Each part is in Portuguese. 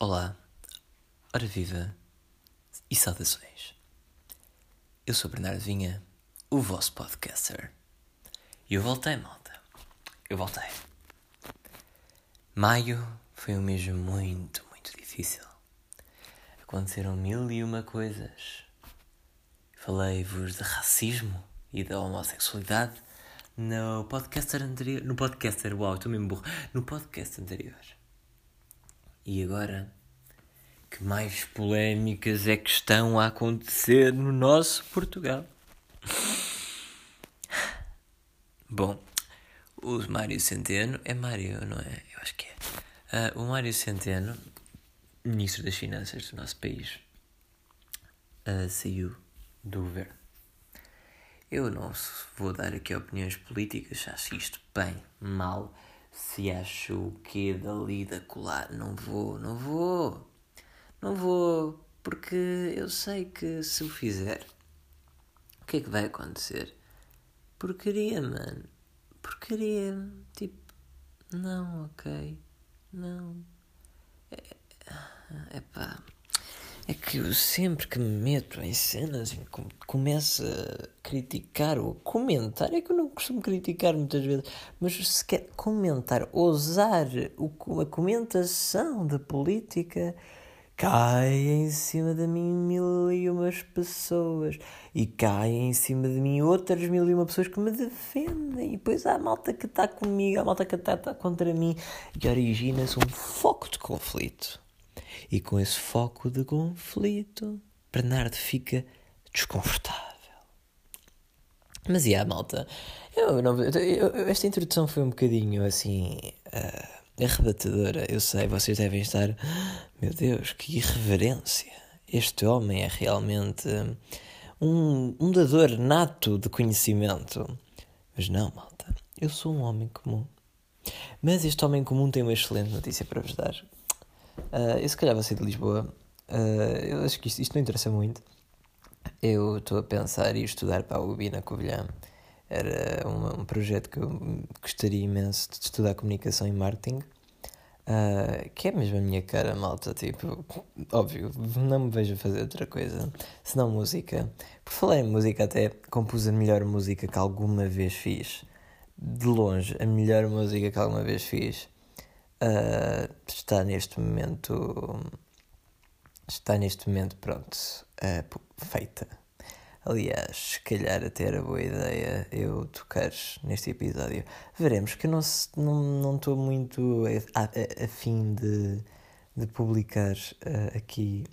Olá, ora viva e saudações. Eu sou Bernardo Vinha, o vosso podcaster. E eu voltei, malta. Eu voltei. Maio foi um mês muito, muito difícil. Aconteceram mil e uma coisas. Falei-vos de racismo e da homossexualidade no podcaster anterior. No podcaster, uau, estou mesmo burro. No podcast anterior. E agora, que mais polémicas é que estão a acontecer no nosso Portugal? Bom, o Mário Centeno é Mário, não é? Eu acho que é. Uh, o Mário Centeno, Ministro das Finanças do nosso país, uh, saiu do governo. Eu não vou dar aqui opiniões políticas, acho isto bem, mal se acho o quê dali da colar. Não vou, não vou. Não vou, porque eu sei que se o fizer, o que é que vai acontecer? Porcaria, mano. Porcaria. Tipo, não, ok. Não. É, é pá. É que eu sempre que me meto em cenas e começo a criticar ou comentar, é que eu não costumo criticar muitas vezes, mas se quer comentar, ousar a comentação da política, cai em cima de mim mil e umas pessoas e cai em cima de mim outras mil e uma pessoas que me defendem e depois há a malta que está comigo, há a malta que está, está contra mim e origina-se um foco de conflito. E com esse foco de conflito, Bernardo fica desconfortável. Mas e a malta? Eu, não, eu, esta introdução foi um bocadinho assim. Uh, arrebatadora. Eu sei, vocês devem estar. Meu Deus, que irreverência! Este homem é realmente um, um dador nato de conhecimento. Mas não, malta. Eu sou um homem comum. Mas este homem comum tem uma excelente notícia para vos dar. Uh, eu se calhar vou sair de Lisboa. Uh, eu acho que isto, isto não interessa muito. Eu estou a pensar em estudar para a UBI na Covilhã. Era um, um projeto que eu gostaria imenso de estudar comunicação e marketing. Uh, que é mesmo a minha cara, malta. Tipo, óbvio, não me vejo a fazer outra coisa senão música. Por falar em música, até compus a melhor música que alguma vez fiz. De longe, a melhor música que alguma vez fiz uh, está neste momento está neste momento pronto uh, feita. Aliás se calhar até era boa ideia eu tocar neste episódio. Veremos que eu não não estou muito a, a, a, fim de, de publicar uh, aqui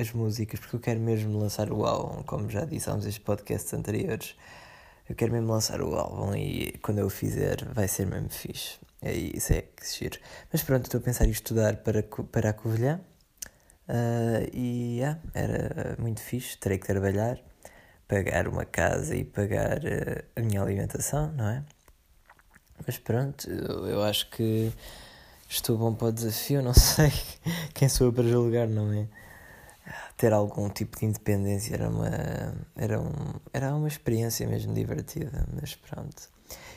as músicas porque eu quero mesmo lançar o álbum. Como já disse nos estes podcasts anteriores eu quero mesmo lançar o álbum e quando eu o fizer vai ser mesmo fixe. É isso é que giro. Mas pronto, estou a pensar em estudar para, para a Covilhã. Uh, e yeah, era muito fixe. Terei que trabalhar, pagar uma casa e pagar uh, a minha alimentação, não é? Mas pronto, eu, eu acho que estou bom para o desafio. Não sei quem sou eu para julgar, não é? ter algum tipo de independência era uma, era um, era uma experiência mesmo divertida, mas pronto.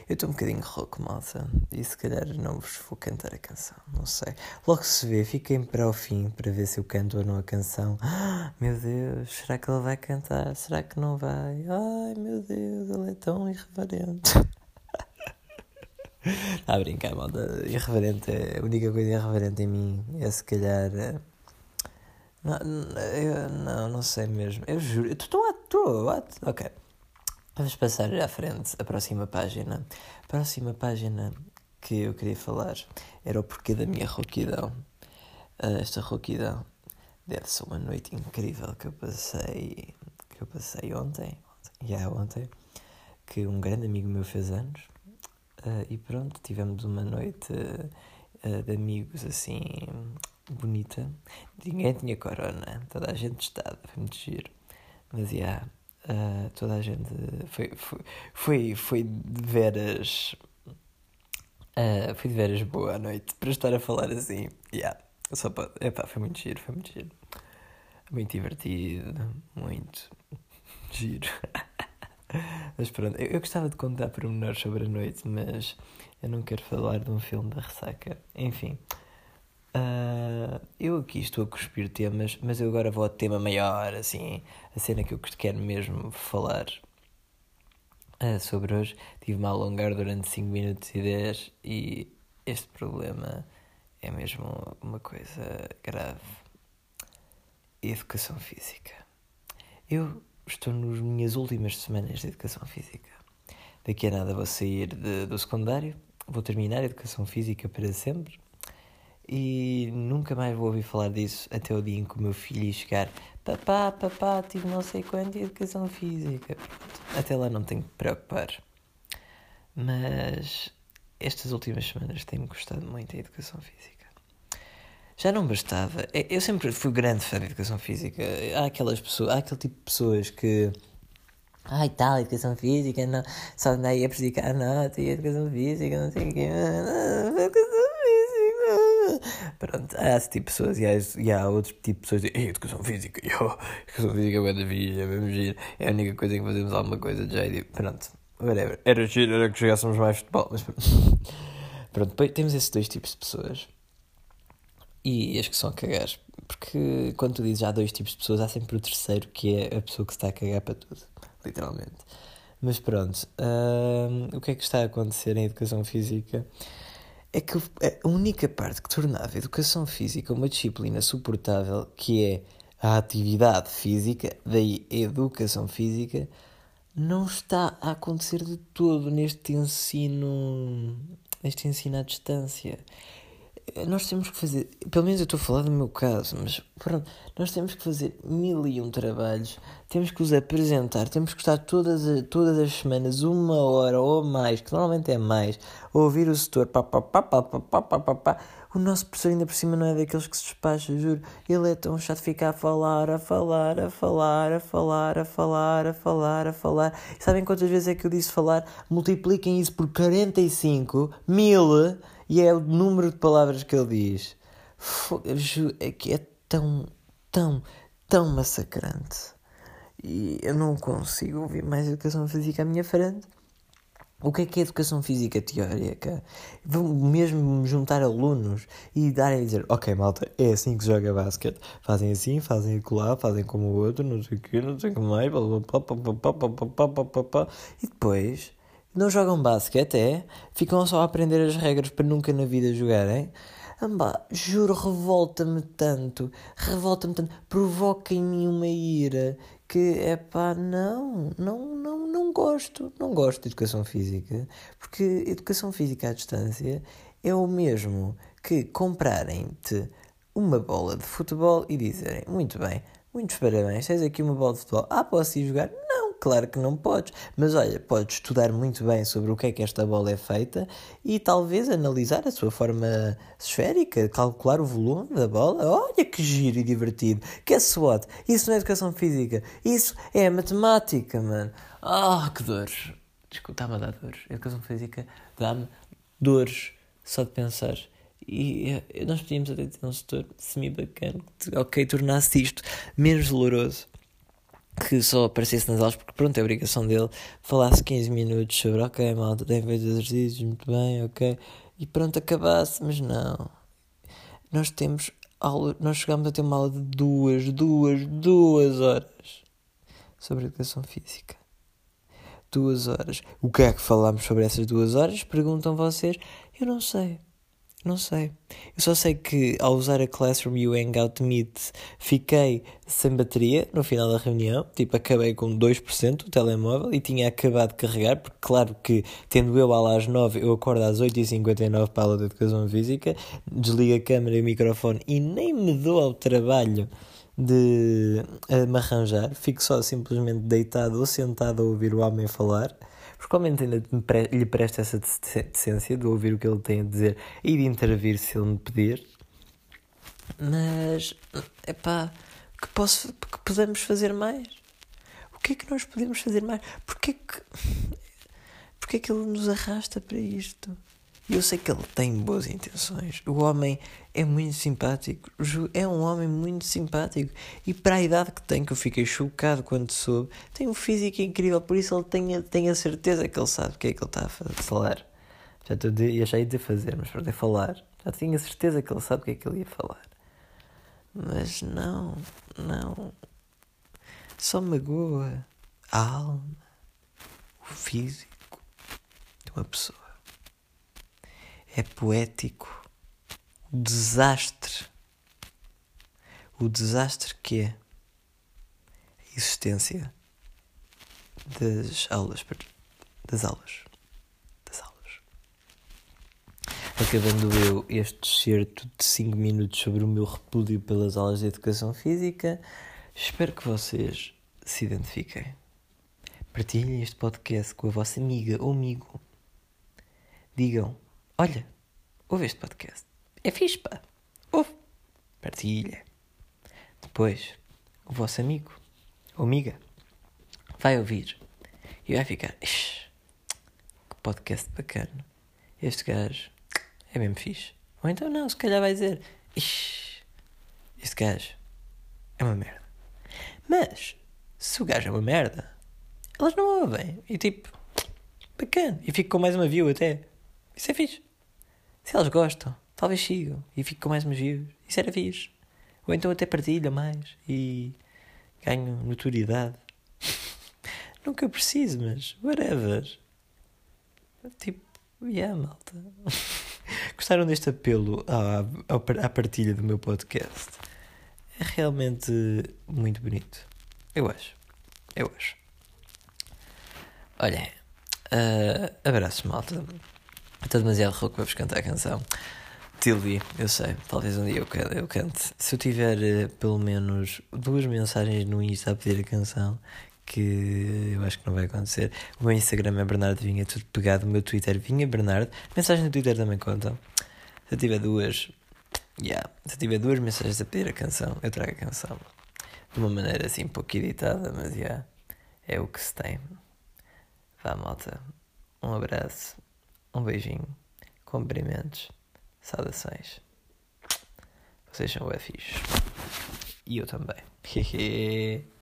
Eu estou um bocadinho rouco, malta, e se calhar não vos vou cantar a canção, não sei. Logo se vê, fiquem para o fim para ver se eu canto ou não a canção. Ah, meu Deus, será que ele vai cantar? Será que não vai? Ai meu Deus, ele é tão irreverente. Está a brincar, malta. Irreverente, é, a única coisa irreverente em mim é se calhar eh, não, não, não sei mesmo. Eu juro. Estou à toa. Ok. Vamos passar à frente, a próxima página. A próxima página que eu queria falar era o porquê da minha rouquidão. Uh, esta rouquidão deve ser uma noite incrível que eu passei. que eu passei ontem. Já yeah, ontem. Que um grande amigo meu fez anos. Uh, e pronto, tivemos uma noite uh, de amigos assim bonita. Ninguém tinha corona, toda a gente estava, foi muito giro. Mas já, yeah, uh, toda a gente foi, foi, foi, foi de veras. Uh, foi de veras boa a noite para estar a falar assim. Yeah, só para, epá, foi muito giro, foi muito giro. Muito divertido, muito giro. mas pronto, eu, eu gostava de contar pormenores sobre a noite, mas eu não quero falar de um filme da ressaca. Enfim. Uh, eu aqui estou a cuspir temas, mas eu agora vou ao tema maior, assim, a cena que eu quero mesmo falar uh, sobre hoje. Tive-me a alongar durante 5 minutos e 10 e este problema é mesmo uma coisa grave. Educação física. Eu estou nas minhas últimas semanas de educação física. Daqui a nada vou sair de, do secundário, vou terminar a educação física para sempre e nunca mais vou ouvir falar disso até o dia em que o meu filho chegar. Papá, papá, tive não sei quanto de educação física. Pronto, até lá não tenho que preocupar. Mas estas últimas semanas tenho gostado muito da educação física. Já não bastava. É, eu sempre fui grande fã da educação física. Há aquelas pessoas, há aquele tipo de pessoas que. Ai tal, educação física, não, só andei a prejudicar a nota e educação física, não sei o quê. Pronto, há esse tipo de pessoas e há, e há outro tipo de pessoas que dizem educação física, eu, educação física é da vida, ir, é a única coisa que fazemos alguma coisa de jeito. Pronto, whatever. Era giro, era que jogássemos mais futebol, mas pronto. depois temos esses dois tipos de pessoas e as que são a cagar. Porque quando tu dizes há dois tipos de pessoas, há sempre o terceiro que é a pessoa que se está a cagar para tudo, literalmente. Mas pronto, hum, o que é que está a acontecer em educação física? É que a única parte que tornava a educação física uma disciplina suportável, que é a atividade física, daí a educação física, não está a acontecer de todo neste ensino, neste ensino à distância nós temos que fazer, pelo menos eu estou a falar do meu caso, mas pronto, nós temos que fazer mil e um trabalhos, temos que os apresentar, temos que estar todas, todas as semanas, uma hora ou mais, que normalmente é mais, a ouvir o setor, pá, pá, pá, pá, pá, pá, pá, pá, pá. O nosso professor ainda por cima não é daqueles que se despacha, juro. Ele é tão chato ficar a falar, a falar, a falar, a falar, a falar, a falar, a falar. Sabem quantas vezes é que eu disse falar? Multipliquem isso por 45 mil e é o número de palavras que ele diz. É que é tão, tão, tão massacrante. E eu não consigo ouvir mais educação física à minha frente. O que é que é educação física teórica? Vão mesmo juntar alunos e darem a dizer: Ok, malta, é assim que se joga basquete. Fazem assim, fazem acolá, fazem como o outro, não sei o quê, não sei o que mais, e depois não jogam basquete, é? Ficam só a aprender as regras para nunca na vida jogarem? Amba, juro, revolta-me tanto, revolta-me tanto, provoca em mim uma ira que é pá, não, não, não, não gosto, não gosto de educação física, porque educação física à distância é o mesmo que comprarem-te uma bola de futebol e dizerem, muito bem, muitos parabéns, tens aqui uma bola de futebol, ah, posso ir jogar? Claro que não podes, mas olha, podes estudar muito bem sobre o que é que esta bola é feita e talvez analisar a sua forma esférica, calcular o volume da bola. Olha que giro e divertido. Que é SWOT. Isso não é educação física. Isso é matemática, mano. Ah, oh, que dores. Desculpa, está-me a dar dores. Educação física dá-me dores só de pensar. E eh, nós podíamos até ter um setor semi-bacana que, ok, tornasse isto menos doloroso que só aparecesse nas aulas, porque pronto, é obrigação dele, falasse 15 minutos sobre, ok, malta, tem feito exercícios, muito bem, ok, e pronto, acabasse, mas não. Nós temos aula, nós chegamos a ter uma aula de duas, duas, duas horas sobre educação física. Duas horas. O que é que falámos sobre essas duas horas? Perguntam vocês. Eu não sei. Não sei. Eu só sei que ao usar a Classroom e o Hangout Meet fiquei sem bateria no final da reunião. Tipo, acabei com 2% do telemóvel e tinha acabado de carregar, porque claro que tendo eu aula às 9, eu acordo às 8h59 para a aula de Educação Física, desligo a câmera e o microfone e nem me dou ao trabalho de me arranjar. Fico só simplesmente deitado ou sentado a ouvir o homem falar porque ao menos ainda lhe presta essa decência de ouvir o que ele tem a dizer e de intervir se ele me pedir. Mas, é que, posso, que podemos fazer mais? O que é que nós podemos fazer mais? Porquê que, porquê que ele nos arrasta para isto? E eu sei que ele tem boas intenções. O homem é muito simpático. É um homem muito simpático. E para a idade que tem, que eu fiquei chocado quando soube, tem um físico incrível. Por isso ele tem, tem a certeza que ele sabe o que é que ele está a falar. Já estou a, ia de fazer, mas para é falar. Já tinha certeza que ele sabe o que é que ele ia falar. Mas não, não. Só magoa a alma, o físico de uma pessoa. É poético o desastre. O desastre que é a existência das aulas. Das aulas. Das aulas. Acabando eu este certo de 5 minutos sobre o meu repúdio pelas aulas de educação física, espero que vocês se identifiquem. Partilhem este podcast com a vossa amiga ou amigo. Digam: Olha, ouve este podcast. É fixe, pá. Ouve. Partilha. Depois, o vosso amigo ou amiga vai ouvir e vai ficar: que podcast bacana. Este gajo é mesmo fixe. Ou então, não, se calhar vai dizer: este gajo é uma merda. Mas, se o gajo é uma merda, elas não ouvem. E tipo, bacana. E fico com mais uma view até. Isso é fixe. Se elas gostam, talvez sigam e fico com mais umas views. Isso era fixe. Ou então até partilha mais e ganho notoriedade. Nunca preciso, mas whatever. Tipo, yeah, malta. Gostaram deste apelo à, à partilha do meu podcast? É realmente muito bonito. Eu acho. Eu acho. Olhem, uh, abraço, malta. Estou demasiado rouco para vos cantar a canção. Tilby, eu sei, talvez um dia eu, eu cante. Se eu tiver uh, pelo menos duas mensagens no Insta a pedir a canção, que eu acho que não vai acontecer. O meu Instagram é Bernardo Vinha, tudo pegado. O meu Twitter Vinha Bernardo. Mensagem no Twitter também conta. Se eu tiver duas, yeah, se eu tiver duas mensagens a pedir a canção, eu trago a canção. De uma maneira assim, pouco editada, mas yeah, é o que se tem. Vá, malta. Um abraço, um beijinho, cumprimentos, saudações. Vocês são o. E eu também.